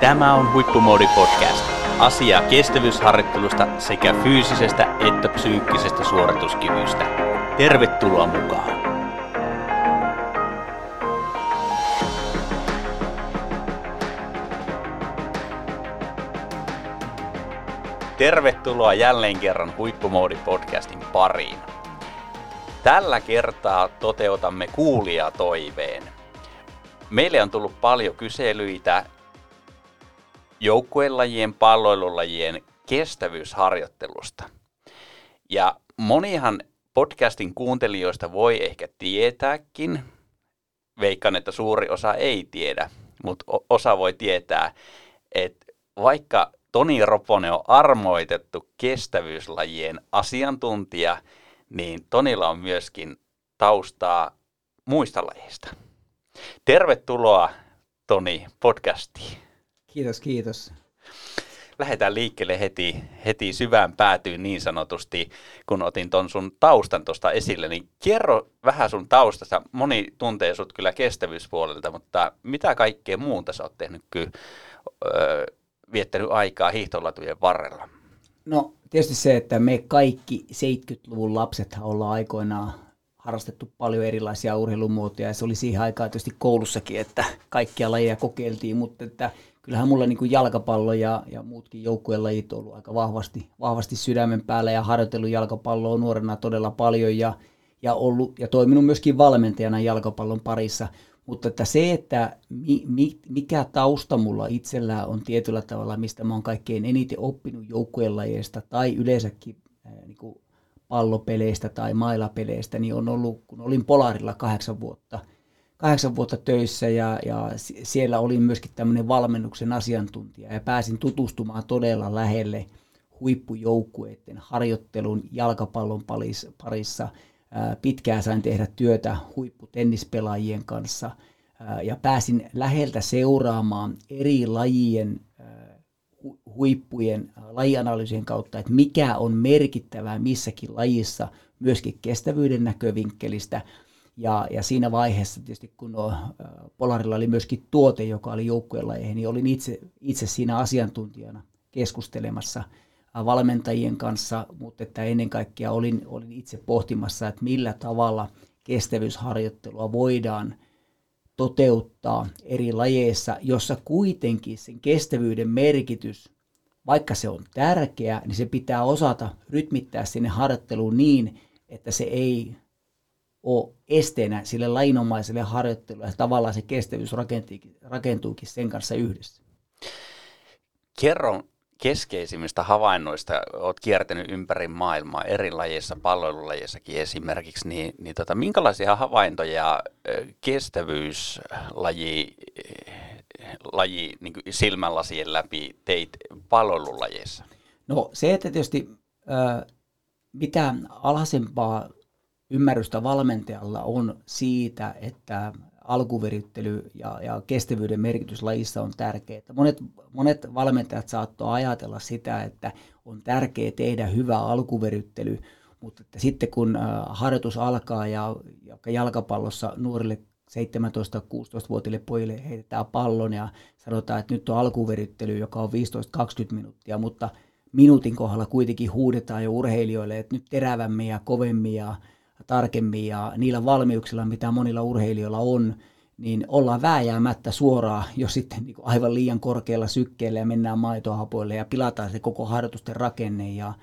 Tämä on Huippumoodi Podcast. Asiaa kestävyysharjoittelusta sekä fyysisestä että psyykkisestä suorituskyvystä. Tervetuloa mukaan! Tervetuloa jälleen kerran Huippumoodi Podcastin pariin. Tällä kertaa toteutamme kuulijatoiveen. Meille on tullut paljon kyselyitä joukkuelajien, palloilulajien kestävyysharjoittelusta. Ja monihan podcastin kuuntelijoista voi ehkä tietääkin, veikkaan, että suuri osa ei tiedä, mutta osa voi tietää, että vaikka Toni Roponen on armoitettu kestävyyslajien asiantuntija, niin Tonilla on myöskin taustaa muista lajeista. Tervetuloa Toni podcastiin. Kiitos, kiitos. Lähdetään liikkeelle heti, heti syvään päätyyn niin sanotusti, kun otin ton sun taustan tuosta esille, niin kerro vähän sun taustasta. Moni tuntee sut kyllä kestävyyspuolelta, mutta mitä kaikkea muuta sä oot tehnyt kyllä, öö, viettänyt aikaa hiihtolatujen varrella? No tietysti se, että me kaikki 70-luvun lapset ollaan aikoinaan harrastettu paljon erilaisia urheilumuotoja ja se oli siihen aikaan tietysti koulussakin, että kaikkia lajeja kokeiltiin, mutta että kyllähän mulla niin kuin jalkapallo ja, ja muutkin joukkueen lajit on ollut aika vahvasti, vahvasti sydämen päällä ja harjoitellut jalkapalloa nuorena todella paljon ja, ja, ollut, ja toiminut myöskin valmentajana jalkapallon parissa. Mutta että se, että mi, mi, mikä tausta mulla itsellään on tietyllä tavalla, mistä mä oon kaikkein eniten oppinut joukkueen lajeista tai yleensäkin ää, niin kuin pallopeleistä tai mailapeleistä, niin on ollut, kun olin Polarilla kahdeksan vuotta – kahdeksan vuotta töissä ja, ja siellä olin myöskin tämmöinen valmennuksen asiantuntija ja pääsin tutustumaan todella lähelle huippujoukkueiden harjoittelun jalkapallon parissa. Pitkään sain tehdä työtä huipputennispelaajien kanssa ja pääsin läheltä seuraamaan eri lajien huippujen lajianalyysien kautta, että mikä on merkittävää missäkin lajissa myöskin kestävyyden näkövinkkelistä – ja, ja siinä vaiheessa tietysti, kun no, Polarilla oli myöskin tuote, joka oli joukkuelajeihin, niin olin itse, itse siinä asiantuntijana keskustelemassa valmentajien kanssa, mutta että ennen kaikkea olin, olin itse pohtimassa, että millä tavalla kestävyysharjoittelua voidaan toteuttaa eri lajeissa, jossa kuitenkin sen kestävyyden merkitys, vaikka se on tärkeä, niin se pitää osata rytmittää sinne harjoitteluun niin, että se ei ole esteenä sille lainomaiselle harjoittelulle ja tavallaan se kestävyys rakentuukin sen kanssa yhdessä. Kerro keskeisimmistä havainnoista, olet kiertänyt ympäri maailmaa eri lajeissa, palvelulajeissakin esimerkiksi, niin, niin tota, minkälaisia havaintoja kestävyyslaji laji, niin silmälasien läpi teit palvelulajeissa? No se, että tietysti äh, mitä alhaisempaa ymmärrystä valmentajalla on siitä, että alkuverittely ja, ja kestävyyden merkitys lajissa on tärkeää. Monet, monet valmentajat saattoi ajatella sitä, että on tärkeää tehdä hyvä alkuverittely, mutta että sitten kun harjoitus alkaa ja, ja jalkapallossa nuorille 17-16-vuotiaille pojille heitetään pallon ja sanotaan, että nyt on alkuverittely, joka on 15-20 minuuttia, mutta minuutin kohdalla kuitenkin huudetaan jo urheilijoille, että nyt terävämmin ja kovemmin ja tarkemmin ja niillä valmiuksilla, mitä monilla urheilijoilla on, niin ollaan vääjäämättä suoraan jo sitten niin aivan liian korkealla sykkeellä ja mennään maitohapoille ja pilataan se koko harjoitusten rakenne. Ja,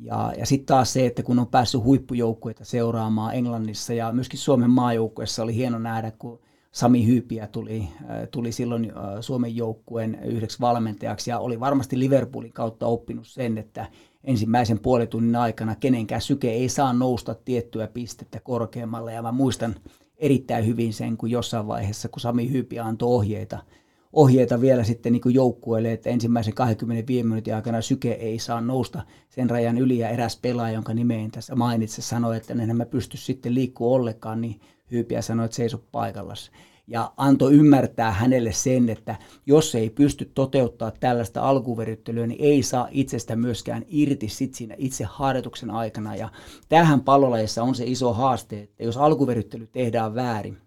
ja, ja sitten taas se, että kun on päässyt huippujoukkueita seuraamaan Englannissa ja myöskin Suomen maajoukkueessa oli hieno nähdä, kun Sami Hyypiä tuli, äh, tuli silloin äh, Suomen joukkueen yhdeksi valmentajaksi ja oli varmasti Liverpoolin kautta oppinut sen, että ensimmäisen puolitunnin aikana kenenkään syke ei saa nousta tiettyä pistettä korkeammalle. Ja mä muistan erittäin hyvin sen, kun jossain vaiheessa, kun Sami Hyypi antoi ohjeita, ohjeita vielä sitten niin joukkueelle, että ensimmäisen 25 minuutin aikana syke ei saa nousta sen rajan yli ja eräs pelaaja, jonka nimeen tässä mainitse, sanoi, että en mä pysty sitten liikkua ollenkaan, niin Hyypiä sanoi, että seiso paikallas ja antoi ymmärtää hänelle sen, että jos ei pysty toteuttaa tällaista alkuveryttelyä, niin ei saa itsestä myöskään irti sit siinä itse harjoituksen aikana. Ja tähän pallolajissa on se iso haaste, että jos alkuveryttely tehdään väärin,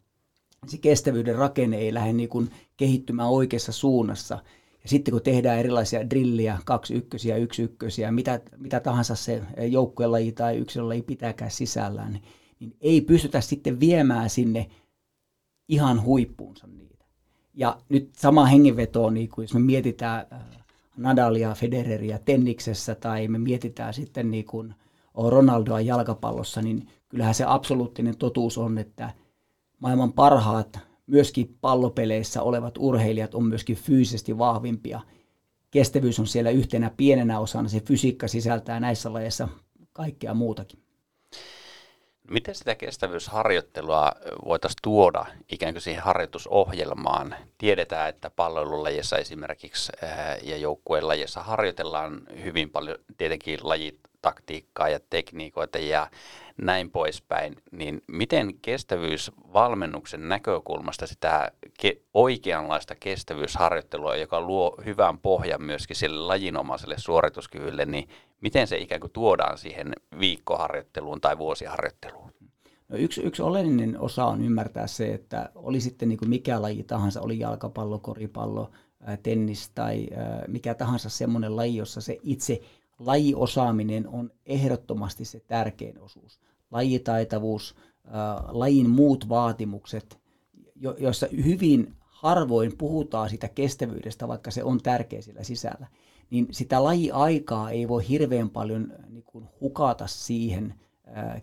se kestävyyden rakenne ei lähde niin kuin kehittymään oikeassa suunnassa. Ja sitten kun tehdään erilaisia drilliä, kaksi ykkösiä, yksi ykkösiä, mitä, mitä tahansa se joukkuelaji tai yksilölaji pitääkään sisällään, niin, niin ei pystytä sitten viemään sinne ihan huippuunsa niitä. Ja nyt sama hengenveto, niin kuin jos me mietitään äh, Nadalia, Federeria tenniksessä tai me mietitään sitten niin kuin Ronaldoa jalkapallossa, niin kyllähän se absoluuttinen totuus on, että maailman parhaat myöskin pallopeleissä olevat urheilijat on myöskin fyysisesti vahvimpia. Kestävyys on siellä yhtenä pienenä osana, se fysiikka sisältää näissä lajeissa kaikkea muutakin. Miten sitä kestävyysharjoittelua voitaisiin tuoda ikään kuin siihen harjoitusohjelmaan? Tiedetään, että palvelulajissa esimerkiksi ja joukkueen lajissa harjoitellaan hyvin paljon tietenkin lajitaktiikkaa ja tekniikoita ja näin poispäin, niin miten kestävyysvalmennuksen näkökulmasta sitä ke- oikeanlaista kestävyysharjoittelua, joka luo hyvän pohjan myöskin sille lajinomaiselle suorituskyvylle, niin miten se ikään kuin tuodaan siihen viikkoharjoitteluun tai vuosiharjoitteluun? No yksi, yksi oleellinen osa on ymmärtää se, että oli sitten niin kuin mikä laji tahansa, oli jalkapallo, koripallo, tennis tai mikä tahansa semmoinen laji, jossa se itse lajiosaaminen on ehdottomasti se tärkein osuus. Lajitaitavuus, lajin muut vaatimukset, joissa hyvin harvoin puhutaan sitä kestävyydestä, vaikka se on tärkeä sillä sisällä, niin sitä lajiaikaa ei voi hirveän paljon niin kuin, hukata siihen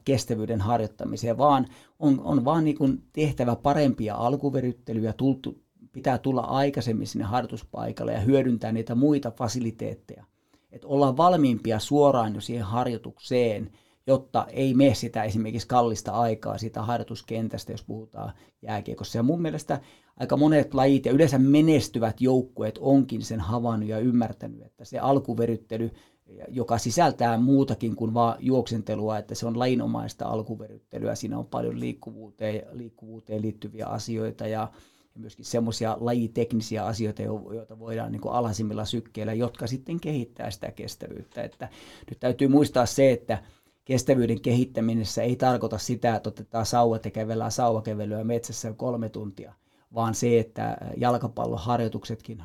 kestävyyden harjoittamiseen, vaan on, on vaan niin kuin tehtävä parempia alkuveryttelyjä, tultu, pitää tulla aikaisemmin sinne harjoituspaikalle ja hyödyntää niitä muita fasiliteetteja – että ollaan valmiimpia suoraan jo siihen harjoitukseen, jotta ei mene sitä esimerkiksi kallista aikaa siitä harjoituskentästä, jos puhutaan jääkiekossa. Ja mun mielestä aika monet lajit ja yleensä menestyvät joukkueet onkin sen havainnut ja ymmärtänyt, että se alkuveryttely, joka sisältää muutakin kuin vain juoksentelua, että se on lajinomaista alkuveryttelyä, siinä on paljon liikkuvuuteen, liikkuvuuteen liittyviä asioita ja myöskin semmoisia lajiteknisiä asioita, joita voidaan niin alhaisimmilla sykkeillä, jotka sitten kehittää sitä kestävyyttä. Että nyt täytyy muistaa se, että kestävyyden kehittämisessä ei tarkoita sitä, että otetaan sauvat ja kävellään sauvakevelyä metsässä kolme tuntia, vaan se, että jalkapalloharjoituksetkin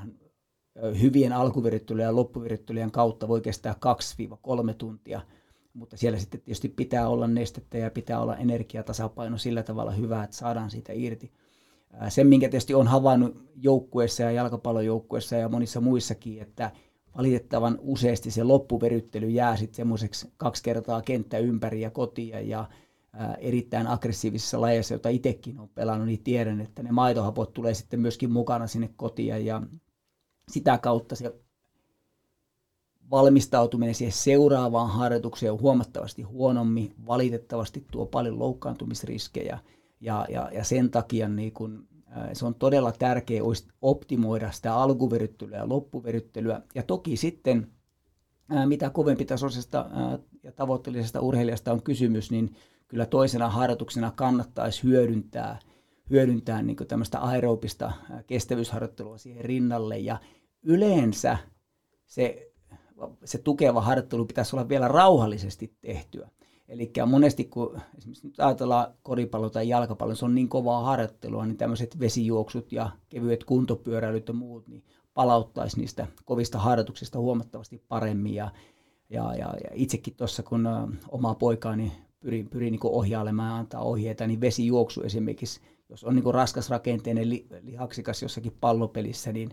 hyvien alkuvirittelyjen ja loppuvirittelyjen kautta voi kestää 2-3 tuntia, mutta siellä sitten tietysti pitää olla nestettä ja pitää olla energiatasapaino sillä tavalla hyvä, että saadaan siitä irti. Sen, minkä tietysti on havainnut joukkueessa ja jalkapallojoukkueessa ja monissa muissakin, että valitettavan useasti se loppuveryttely jää sitten semmoiseksi kaksi kertaa kenttä ympäri ja kotia ja erittäin aggressiivisissa lajeissa, joita itsekin on pelannut, niin tiedän, että ne maitohapot tulee sitten myöskin mukana sinne kotiin ja sitä kautta se valmistautuminen siihen seuraavaan harjoitukseen on huomattavasti huonommin, valitettavasti tuo paljon loukkaantumisriskejä – ja, ja, ja sen takia niin kun, se on todella tärkeää optimoida sitä alkuveryttelyä ja loppuveryttelyä. Ja toki sitten, mitä kovempi tasoisesta ja tavoitteellisesta urheilijasta on kysymys, niin kyllä toisena harjoituksena kannattaisi hyödyntää, hyödyntää niin tämmöistä aerobista kestävyysharjoittelua siihen rinnalle. Ja yleensä se, se tukeva harjoittelu pitäisi olla vielä rauhallisesti tehtyä. Eli monesti kun esimerkiksi nyt ajatellaan koripallo tai jalkapallo, se on niin kovaa harjoittelua, niin tämmöiset vesijuoksut ja kevyet kuntopyöräilyt ja muut, niin palauttaisi niistä kovista harjoituksista huomattavasti paremmin. Ja, ja, ja, ja itsekin tuossa, kun omaa poikaani pyrin, pyrin niin ohjailemaan ja antaa ohjeita, niin vesijuoksu esimerkiksi, jos on niin raskasrakenteinen li, lihaksikas jossakin pallopelissä, niin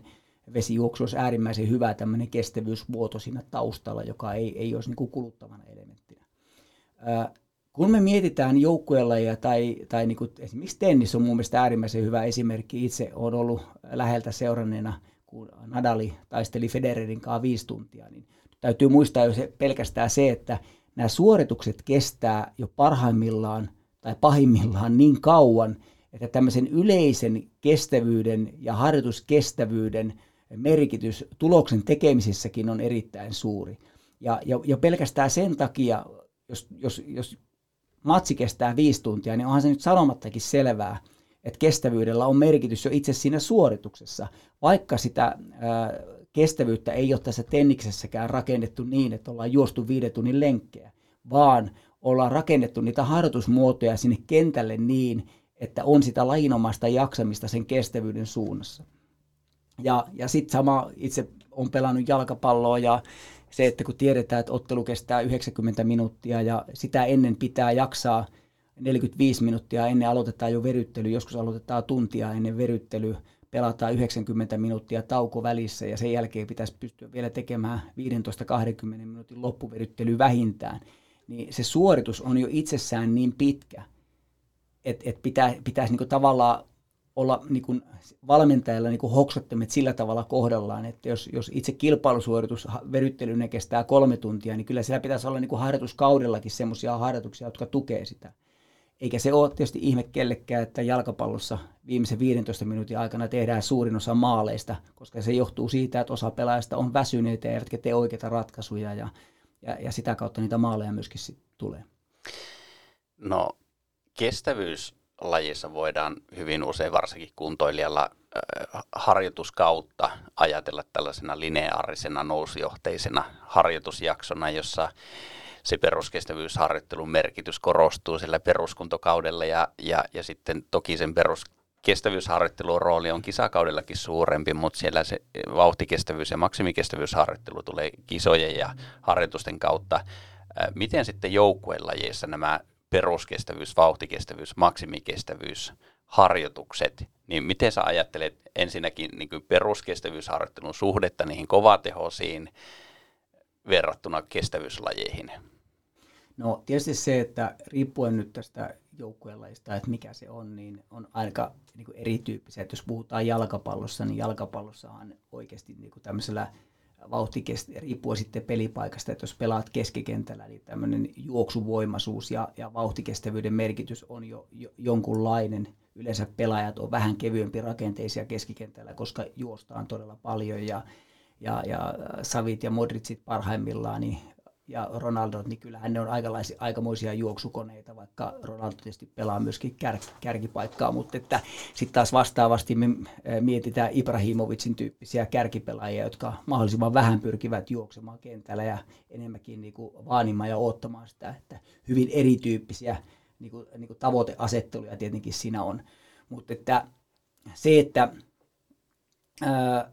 vesijuoksu olisi äärimmäisen hyvä tämmöinen kestävyysmuoto siinä taustalla, joka ei, ei olisi niin kuluttavana elementtinä kun me mietitään joukkuelajeja tai, tai niin kuin esimerkiksi tennis on mun mielestä äärimmäisen hyvä esimerkki. Itse olen ollut läheltä seuranneena, kun Nadali taisteli Federerin kanssa viisi tuntia, niin täytyy muistaa jo se, pelkästään se, että nämä suoritukset kestää jo parhaimmillaan tai pahimmillaan niin kauan, että tämmöisen yleisen kestävyyden ja harjoituskestävyyden merkitys tuloksen tekemisessäkin on erittäin suuri. Ja, ja, ja pelkästään sen takia jos, jos, jos matsi kestää viisi tuntia, niin onhan se nyt sanomattakin selvää, että kestävyydellä on merkitys jo itse siinä suorituksessa, vaikka sitä ää, kestävyyttä ei ole tässä tenniksessäkään rakennettu niin, että ollaan juostu viiden tunnin lenkkejä, vaan ollaan rakennettu niitä harjoitusmuotoja sinne kentälle niin, että on sitä lajinomaista jaksamista sen kestävyyden suunnassa. Ja, ja sitten sama itse on pelannut jalkapalloa ja se, että kun tiedetään, että ottelu kestää 90 minuuttia ja sitä ennen pitää jaksaa 45 minuuttia ennen aloitetaan jo veryttely, joskus aloitetaan tuntia ennen veryttely, pelataan 90 minuuttia tauko välissä ja sen jälkeen pitäisi pystyä vielä tekemään 15-20 minuutin loppuveryttely vähintään, niin se suoritus on jo itsessään niin pitkä, että et pitää, pitäisi niinku tavallaan olla niinku valmentajalla niinku hoksottimet sillä tavalla kohdallaan, että jos, jos itse kilpailusuoritus veryttelyyn kestää kolme tuntia, niin kyllä siellä pitäisi olla niinku harjoituskaudellakin semmoisia harjoituksia, jotka tukee sitä. Eikä se ole tietysti ihme kellekään, että jalkapallossa viimeisen 15 minuutin aikana tehdään suurin osa maaleista, koska se johtuu siitä, että osa pelaajista on väsyneitä ja eivätkä tee oikeita ratkaisuja ja, ja, ja sitä kautta niitä maaleja myöskin sit tulee. No kestävyyslajissa voidaan hyvin usein varsinkin kuntoilijalla harjoituskautta ajatella tällaisena lineaarisena nousjohteisena harjoitusjaksona, jossa se peruskestävyysharjoittelun merkitys korostuu sillä peruskuntokaudella ja, ja, ja sitten toki sen peruskestävyysharjoittelun rooli on kisakaudellakin suurempi, mutta siellä se vauhtikestävyys ja maksimikestävyysharjoittelu tulee kisojen ja harjoitusten kautta. Miten sitten joukkuelajeissa nämä peruskestävyys, vauhtikestävyys, maksimikestävyys, harjoitukset, niin miten sä ajattelet ensinnäkin niin kuin peruskestävyysharjoittelun suhdetta niihin kovatehoisiin verrattuna kestävyyslajeihin? No tietysti se, että riippuen nyt tästä joukkueenlajista, että mikä se on, niin on aika niin kuin erityyppisiä. Että jos puhutaan jalkapallossa, niin jalkapallossahan oikeasti niin kuin tämmöisellä vauhtikest, riippuen sitten pelipaikasta, että jos pelaat keskikentällä, niin tämmöinen juoksuvoimaisuus ja, ja vauhtikestävyyden merkitys on jo, jo jonkunlainen. Yleensä pelaajat on vähän kevyempi rakenteisia keskikentällä, koska juostaan todella paljon ja, ja, ja Savit ja Modricit parhaimmillaan, niin ja Ronaldo, niin kyllähän ne on aikamoisia juoksukoneita, vaikka Ronaldo tietysti pelaa myöskin kär, kärkipaikkaa, mutta että sitten taas vastaavasti me mietitään Ibrahimovicin tyyppisiä kärkipelaajia, jotka mahdollisimman vähän pyrkivät juoksemaan kentällä ja enemmänkin niin kuin vaanimaan ja odottamaan sitä, että hyvin erityyppisiä niin kuin, niin kuin tavoiteasetteluja tietenkin siinä on. Mutta että se, että ää,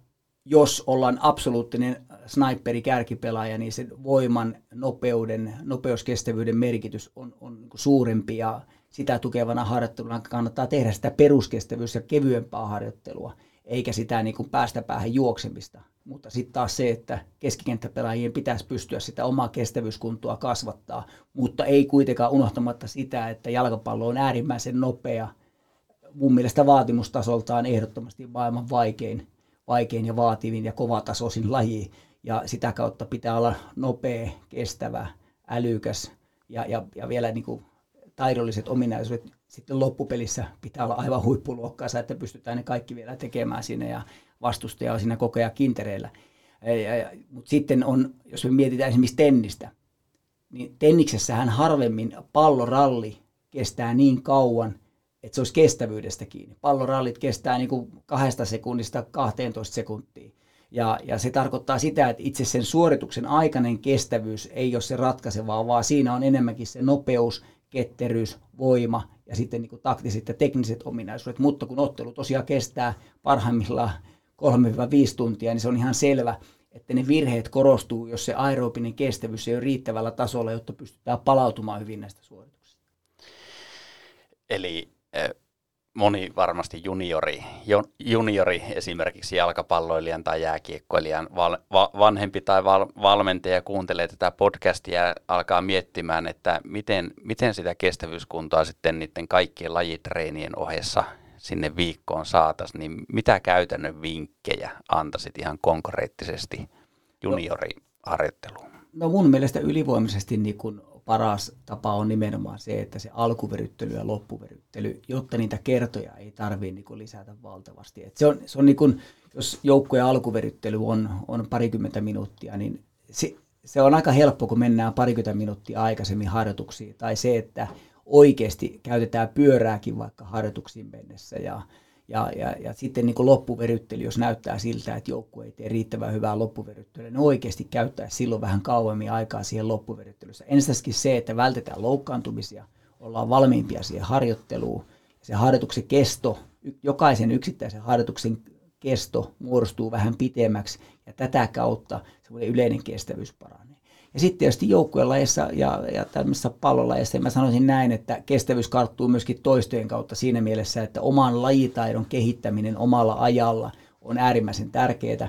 jos ollaan absoluuttinen sniperi kärkipelaaja, niin sen voiman, nopeuden, nopeuskestävyyden merkitys on, on niin suurempi ja sitä tukevana harjoitteluna kannattaa tehdä sitä peruskestävyys- ja kevyempää harjoittelua, eikä sitä niin kuin päästä päähän juoksemista. Mutta sitten taas se, että keskikenttäpelaajien pitäisi pystyä sitä omaa kestävyyskuntoa kasvattaa, mutta ei kuitenkaan unohtamatta sitä, että jalkapallo on äärimmäisen nopea, mun mielestä vaatimustasoltaan ehdottomasti maailman vaikein vaikein ja vaativin ja kovatasoisin laji. Ja sitä kautta pitää olla nopea, kestävä, älykäs ja, ja, ja vielä niin kuin taidolliset ominaisuudet sitten loppupelissä pitää olla aivan huippuluokkaansa, että pystytään ne kaikki vielä tekemään sinne ja vastustaja on siinä koko ajan kintereillä. Mutta sitten on, jos me mietitään esimerkiksi tennistä, niin tenniksessähän harvemmin palloralli kestää niin kauan, että se olisi kestävyydestä kiinni. Pallorallit kestää niin kuin kahdesta sekunnista 12 sekuntia. Ja, ja se tarkoittaa sitä, että itse sen suorituksen aikainen kestävyys ei ole se ratkaisevaa, vaan siinä on enemmänkin se nopeus, ketteryys, voima ja sitten niin kuin taktiset ja tekniset ominaisuudet. Mutta kun ottelu tosiaan kestää parhaimmillaan 3-5 tuntia, niin se on ihan selvä, että ne virheet korostuu, jos se aerobinen kestävyys ei ole riittävällä tasolla, jotta pystytään palautumaan hyvin näistä suorituksista. Eli moni varmasti juniori, juniori esimerkiksi jalkapalloilijan tai jääkiekkoilijan val, va, vanhempi tai val, valmentaja kuuntelee tätä podcastia ja alkaa miettimään, että miten, miten sitä kestävyyskuntoa sitten niiden kaikkien lajitreenien ohessa sinne viikkoon saataisiin, niin mitä käytännön vinkkejä antaisit ihan konkreettisesti junioriharjoitteluun? No mun mielestä ylivoimaisesti niin kun paras tapa on nimenomaan se, että se alkuveryttely ja loppuveryttely, jotta niitä kertoja ei tarvitse niin lisätä valtavasti. Et se on, se on niin kuin, jos joukkojen alkuveryttely on, on parikymmentä minuuttia, niin se, se on aika helppo, kun mennään parikymmentä minuuttia aikaisemmin harjoituksiin. Tai se, että oikeasti käytetään pyörääkin vaikka harjoituksiin mennessä ja, ja, ja, ja sitten niin loppuveryttely, jos näyttää siltä, että joukkue ei tee riittävän hyvää loppuveryttelyä, niin oikeasti käyttää silloin vähän kauemmin aikaa siihen loppuveryttelyssä. Ensinnäkin se, että vältetään loukkaantumisia, ollaan valmiimpia siihen harjoitteluun. Se harjoituksen kesto, jokaisen yksittäisen harjoituksen kesto muodostuu vähän pitemmäksi ja tätä kautta semmoinen yleinen kestävyys paranee. Ja sitten tietysti joukkuelajeissa ja, ja tämmöisessä pallolajeissa, mä sanoisin näin, että kestävyys karttuu myöskin toistojen kautta siinä mielessä, että oman lajitaidon kehittäminen omalla ajalla on äärimmäisen tärkeää.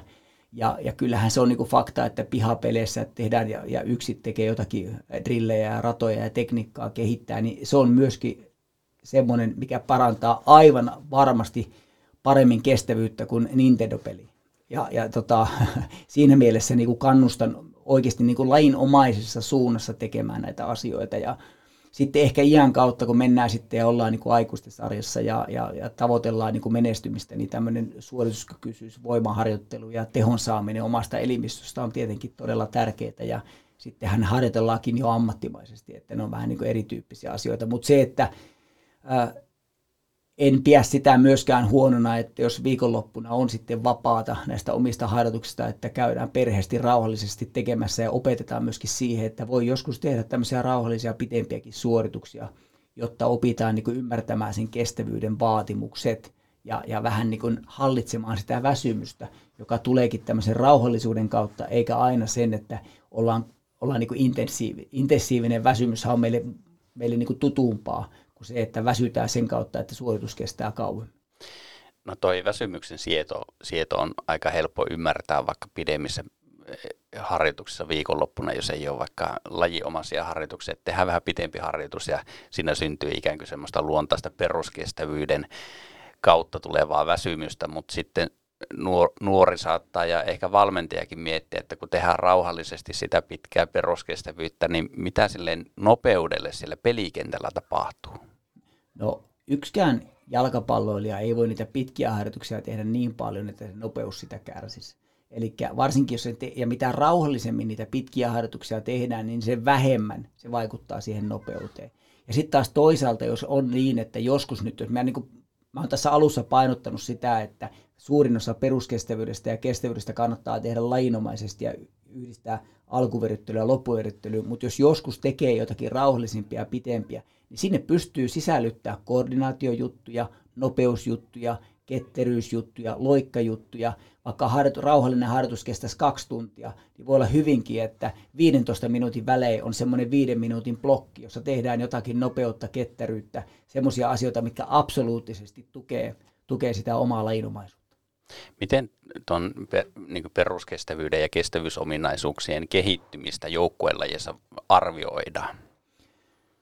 Ja, ja kyllähän se on niin fakta, että pihapeleissä tehdään ja, ja yksi tekee jotakin drillejä ja ratoja ja tekniikkaa kehittää, niin se on myöskin semmoinen, mikä parantaa aivan varmasti paremmin kestävyyttä kuin Nintendo-peli. Ja, ja tota, siinä mielessä niin kuin kannustan oikeasti niin kuin lainomaisessa suunnassa tekemään näitä asioita. Ja sitten ehkä iän kautta, kun mennään sitten ja ollaan niin kuin aikuisten sarjassa ja, ja, ja tavoitellaan niin kuin menestymistä, niin tämmöinen suorituskykyisyys, voimaharjoittelu ja tehon saaminen omasta elimistöstä on tietenkin todella tärkeää. Ja sittenhän harjoitellaankin jo ammattimaisesti, että ne on vähän niin kuin erityyppisiä asioita. Mutta se, että en pidä sitä myöskään huonona, että jos viikonloppuna on sitten vapaata näistä omista harjoituksista, että käydään perheesti rauhallisesti tekemässä ja opetetaan myöskin siihen, että voi joskus tehdä tämmöisiä rauhallisia pitempiäkin suorituksia, jotta opitaan niin ymmärtämään sen kestävyyden vaatimukset ja, ja vähän niin kuin hallitsemaan sitä väsymystä, joka tuleekin tämmöisen rauhallisuuden kautta, eikä aina sen, että ollaan, ollaan niin intensiivi, intensiivinen väsymys on meille, meille niin tutumpaa kuin se, että väsytään sen kautta, että suoritus kestää kauemmin. No toi väsymyksen sieto, sieto on aika helppo ymmärtää vaikka pidemmissä eh, harjoituksissa viikonloppuna, jos ei ole vaikka lajiomaisia harjoituksia, että tehdään vähän pitempi harjoitus ja siinä syntyy ikään kuin semmoista luontaista peruskestävyyden kautta tulevaa väsymystä, mutta sitten nuori saattaa ja ehkä valmentajakin miettiä, että kun tehdään rauhallisesti sitä pitkää peruskestävyyttä, niin mitä sille nopeudelle siellä pelikentällä tapahtuu? No yksikään jalkapalloilija ei voi niitä pitkiä harjoituksia tehdä niin paljon, että se nopeus sitä kärsisi. Eli varsinkin jos se te- ja mitä rauhallisemmin niitä pitkiä harjoituksia tehdään, niin se vähemmän se vaikuttaa siihen nopeuteen. Ja sitten taas toisaalta, jos on niin, että joskus nyt, jos mä, niin kuin, mä oon tässä alussa painottanut sitä, että suurin osa peruskestävyydestä ja kestävyydestä kannattaa tehdä lainomaisesti ja yhdistää alkuveryttelyä ja loppuveryttelyä, mutta jos joskus tekee jotakin rauhallisimpia ja pitempiä, niin sinne pystyy sisällyttää koordinaatiojuttuja, nopeusjuttuja, ketteryysjuttuja, loikkajuttuja, vaikka harjoitu, rauhallinen harjoitus kestäisi kaksi tuntia, niin voi olla hyvinkin, että 15 minuutin välein on semmoinen viiden minuutin blokki, jossa tehdään jotakin nopeutta, ketteryyttä, semmoisia asioita, mitkä absoluuttisesti tukee, tukee sitä omaa lajinomaisuutta. Miten tuon per, niin peruskestävyyden ja kestävyysominaisuuksien kehittymistä joukkuelajissa arvioidaan?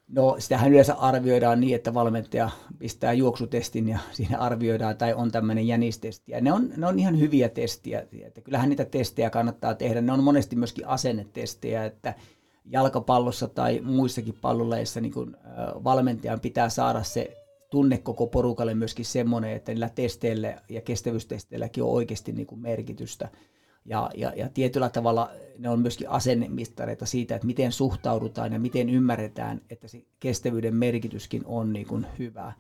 No sitähän yleensä arvioidaan niin, että valmentaja pistää juoksutestin ja siinä arvioidaan, tai on tämmöinen jänistesti. Ja ne on, ne on ihan hyviä testiä, että kyllähän niitä testejä kannattaa tehdä. Ne on monesti myöskin asennetestejä, että jalkapallossa tai muissakin palloleissa niin kun, valmentajan pitää saada se tunne koko porukalle myöskin semmoinen, että niillä testeillä ja kestävyystesteilläkin on oikeasti niin merkitystä. Ja, ja, ja tietyllä tavalla ne on myöskin asennemistareita siitä, että miten suhtaudutaan ja miten ymmärretään, että se kestävyyden merkityskin on niin kuin hyvä.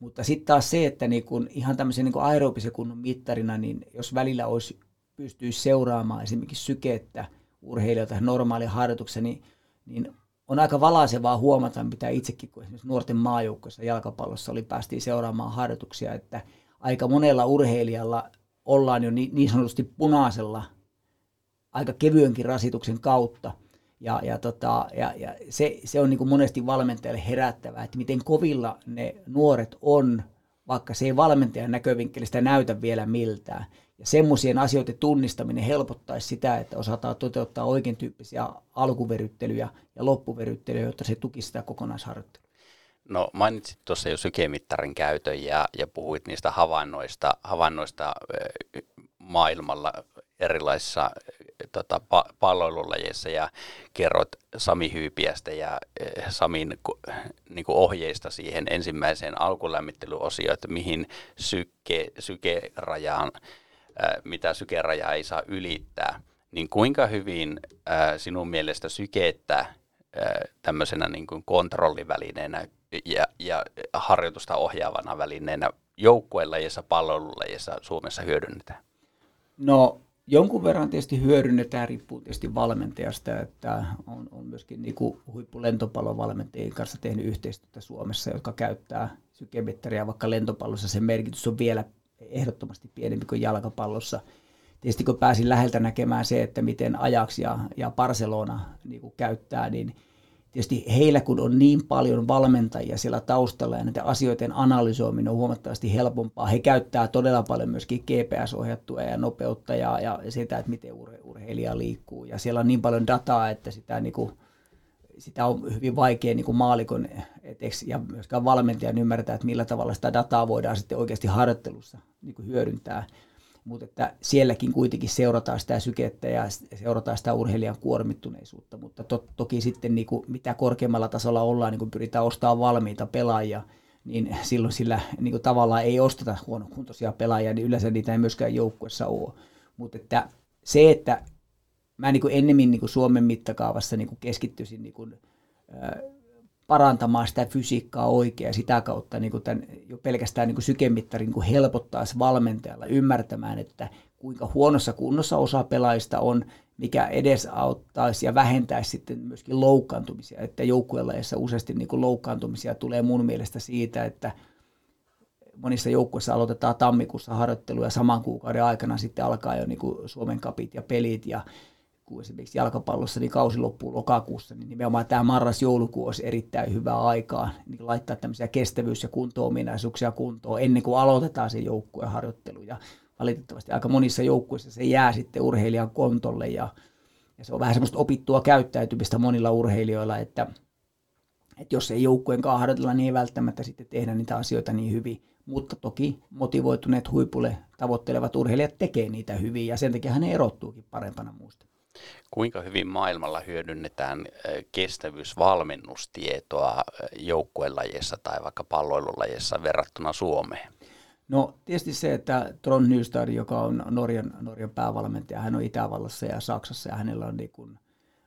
Mutta sitten taas se, että niin kuin ihan tämmöisen niin aerobisen kunnon mittarina, niin jos välillä olisi, pystyisi seuraamaan esimerkiksi sykettä urheilijoilta normaalin harjoituksen, niin, niin on aika valaisevaa huomata, mitä itsekin, kun esimerkiksi nuorten maajoukkoissa jalkapallossa oli, päästiin seuraamaan harjoituksia, että aika monella urheilijalla ollaan jo niin sanotusti punaisella aika kevyenkin rasituksen kautta. Ja, ja, tota, ja, ja se, se on niin kuin monesti valmentajalle herättävää, että miten kovilla ne nuoret on, vaikka se ei valmentajan näkövinkkelistä näytä vielä miltään. Ja semmoisien asioiden tunnistaminen helpottaisi sitä, että osataan toteuttaa oikein tyyppisiä alkuveryttelyjä ja loppuveryttelyjä, jotta se tukisi sitä kokonaisharjoittelua. No mainitsit tuossa jo sykemittarin käytön ja, ja puhuit niistä havainnoista, havainnoista maailmalla erilaisissa tota, pa- palloilulajeissa ja kerrot Sami Hyypiästä ja Samin niin kuin ohjeista siihen ensimmäiseen alkulämmittelyosioon, että mihin syke, sykerajaan mitä sykerajaa ei saa ylittää, niin kuinka hyvin sinun mielestä sykettä tämmöisenä niin kuin kontrollivälineenä ja, ja harjoitusta ohjaavana välineenä joukkuelajissa, palvelulajissa Suomessa hyödynnetään? No jonkun verran tietysti hyödynnetään, riippuu tietysti valmentajasta, että on, on myöskin niin kuin huippulentopallovalmentajien kanssa tehnyt yhteistyötä Suomessa, jotka käyttää sykemetriä, vaikka lentopallossa sen merkitys on vielä ehdottomasti pienempi kuin jalkapallossa. Tietysti kun pääsin läheltä näkemään se, että miten Ajax ja, ja Barcelona niin kuin käyttää, niin tietysti heillä kun on niin paljon valmentajia siellä taustalla ja näiden asioiden analysoiminen on huomattavasti helpompaa. He käyttää todella paljon myöskin GPS-ohjattua ja nopeutta ja, ja sitä, että miten urhe, urheilija liikkuu. Ja siellä on niin paljon dataa, että sitä, niin kuin, sitä on hyvin vaikea niin kuin maalikon eteksi ja myöskään valmentajan ymmärtää, että millä tavalla sitä dataa voidaan sitten oikeasti harjoittelussa niin kuin hyödyntää mutta että sielläkin kuitenkin seurataan sitä sykettä ja seurataan sitä urheilijan kuormittuneisuutta, mutta to, toki sitten niin kuin mitä korkeammalla tasolla ollaan, niin kun pyritään ostamaan valmiita pelaajia, niin silloin sillä niin kuin tavallaan ei osteta huonokuntoisia pelaajia, niin yleensä niitä ei myöskään joukkuessa ole. Mutta että se, että mä niin kuin ennemmin niin kuin Suomen mittakaavassa niin kuin keskittyisin niin kuin, parantamaan sitä fysiikkaa oikein ja sitä kautta niin kuin tämän, jo pelkästään niin sykemittari niin helpottaisi valmentajalla ymmärtämään, että kuinka huonossa kunnossa osa pelaajista on, mikä edesauttaisi ja vähentäisi sitten myöskin loukkaantumisia. Että joukkuelajeissa useasti niin kuin loukkaantumisia tulee mun mielestä siitä, että monissa joukkueissa aloitetaan tammikuussa harjoitteluja saman kuukauden aikana sitten alkaa jo niin kuin Suomen kapit ja pelit ja kun esimerkiksi jalkapallossa niin kausi loppuu lokakuussa, niin nimenomaan tämä marras-joulukuu olisi erittäin hyvää aikaa niin laittaa tämmöisiä kestävyys- ja kunto-ominaisuuksia kuntoon ennen kuin aloitetaan se joukkueen harjoittelu. Ja valitettavasti aika monissa joukkueissa se jää sitten urheilijan kontolle ja, ja se on vähän semmoista opittua käyttäytymistä monilla urheilijoilla, että, että jos ei joukkueen kanssa harjoitella, niin ei välttämättä sitten tehdä niitä asioita niin hyvin. Mutta toki motivoituneet huipulle tavoittelevat urheilijat tekee niitä hyvin ja sen takia ne erottuukin parempana muusta. Kuinka hyvin maailmalla hyödynnetään kestävyysvalmennustietoa joukkuelajeissa tai vaikka palloilulajeissa verrattuna Suomeen? No tietysti se, että Tron Nystad, joka on Norjan, Norjan päävalmentaja, hän on Itävallassa ja Saksassa ja hänellä on niin kuin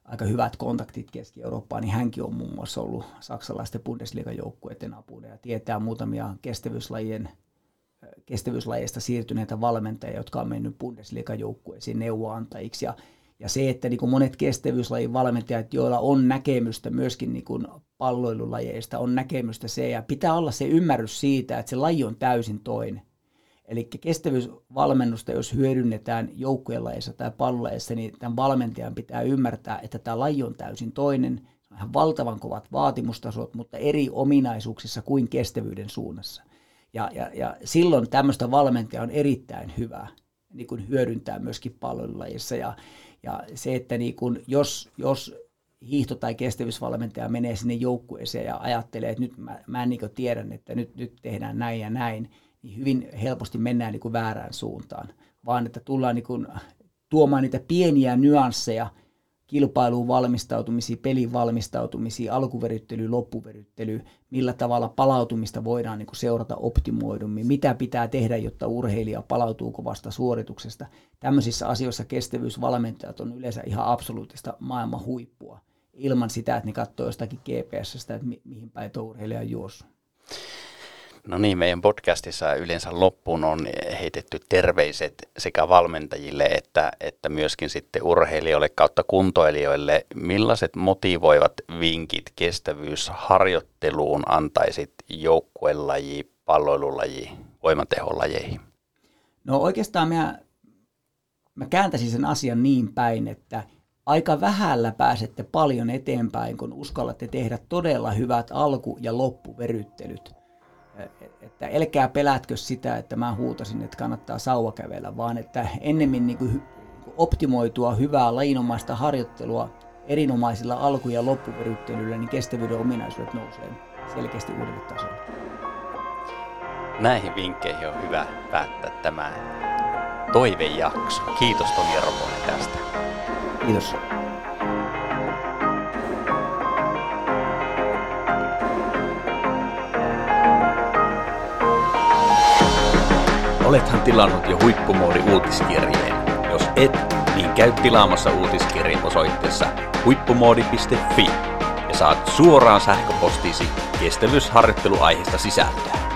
aika hyvät kontaktit Keski-Eurooppaan, niin hänkin on muun muassa ollut saksalaisten Bundesliga-joukkueiden apuna ja tietää muutamia kestävyyslajien kestävyyslajeista siirtyneitä valmentajia, jotka on mennyt Bundesliga-joukkueisiin neuvoantajiksi. Ja ja se, että niin kuin monet kestävyyslajin valmentajat, joilla on näkemystä myöskin niin kuin palloilulajeista, on näkemystä se, ja pitää olla se ymmärrys siitä, että se laji on täysin toinen. Eli kestävyysvalmennusta, jos hyödynnetään joukkuelajeissa tai pallolajeissa, niin tämän valmentajan pitää ymmärtää, että tämä laji on täysin toinen. Se on ihan valtavan kovat vaatimustasot, mutta eri ominaisuuksissa kuin kestävyyden suunnassa. Ja, ja, ja silloin tämmöistä valmentajaa on erittäin hyvä niin kuin hyödyntää myöskin palvelulajissa. Ja, ja se, että niin kun, jos, jos hiihto- tai kestävyysvalmentaja menee sinne joukkueeseen ja ajattelee, että nyt mä, mä niin tiedän, että nyt, nyt tehdään näin ja näin, niin hyvin helposti mennään niin väärään suuntaan. Vaan että tullaan niin tuomaan niitä pieniä nyansseja – kilpailuun valmistautumisia, pelin valmistautumisia, alkuveryttely, loppuveryttely, millä tavalla palautumista voidaan niin seurata optimoidummin, mitä pitää tehdä, jotta urheilija palautuu kovasta suorituksesta. Tämmöisissä asioissa kestävyysvalmentajat on yleensä ihan absoluuttista maailman huippua, ilman sitä, että ne katsoo jostakin GPSstä, että mi- mihin päin tuo urheilija on juossut. No niin, meidän podcastissa yleensä loppuun on heitetty terveiset sekä valmentajille että, että myöskin sitten urheilijoille kautta kuntoilijoille. Millaiset motivoivat vinkit kestävyysharjoitteluun antaisit joukkuelaji, palloilulaji, voimateholajiin? No oikeastaan mä, mä kääntäisin sen asian niin päin, että aika vähällä pääsette paljon eteenpäin, kun uskallatte tehdä todella hyvät alku- ja loppuveryttelyt että älkää pelätkö sitä, että mä huutasin, että kannattaa sauva kävellä, vaan että ennemmin niin kuin optimoitua hyvää lajinomaista harjoittelua erinomaisilla alku- ja loppuveryttelyillä, niin kestävyyden ominaisuudet nousee selkeästi uudelle tasolle. Näihin vinkkeihin on hyvä päättää tämä toivejakso. Kiitos Tomi Roponen tästä. Kiitos. Olethan tilannut jo huippumoodi uutiskirjeen. Jos et, niin käy tilaamassa uutiskirjeen osoitteessa huippumoodi.fi ja saat suoraan sähköpostiisi kestävyysharjoitteluaiheesta sisältöä.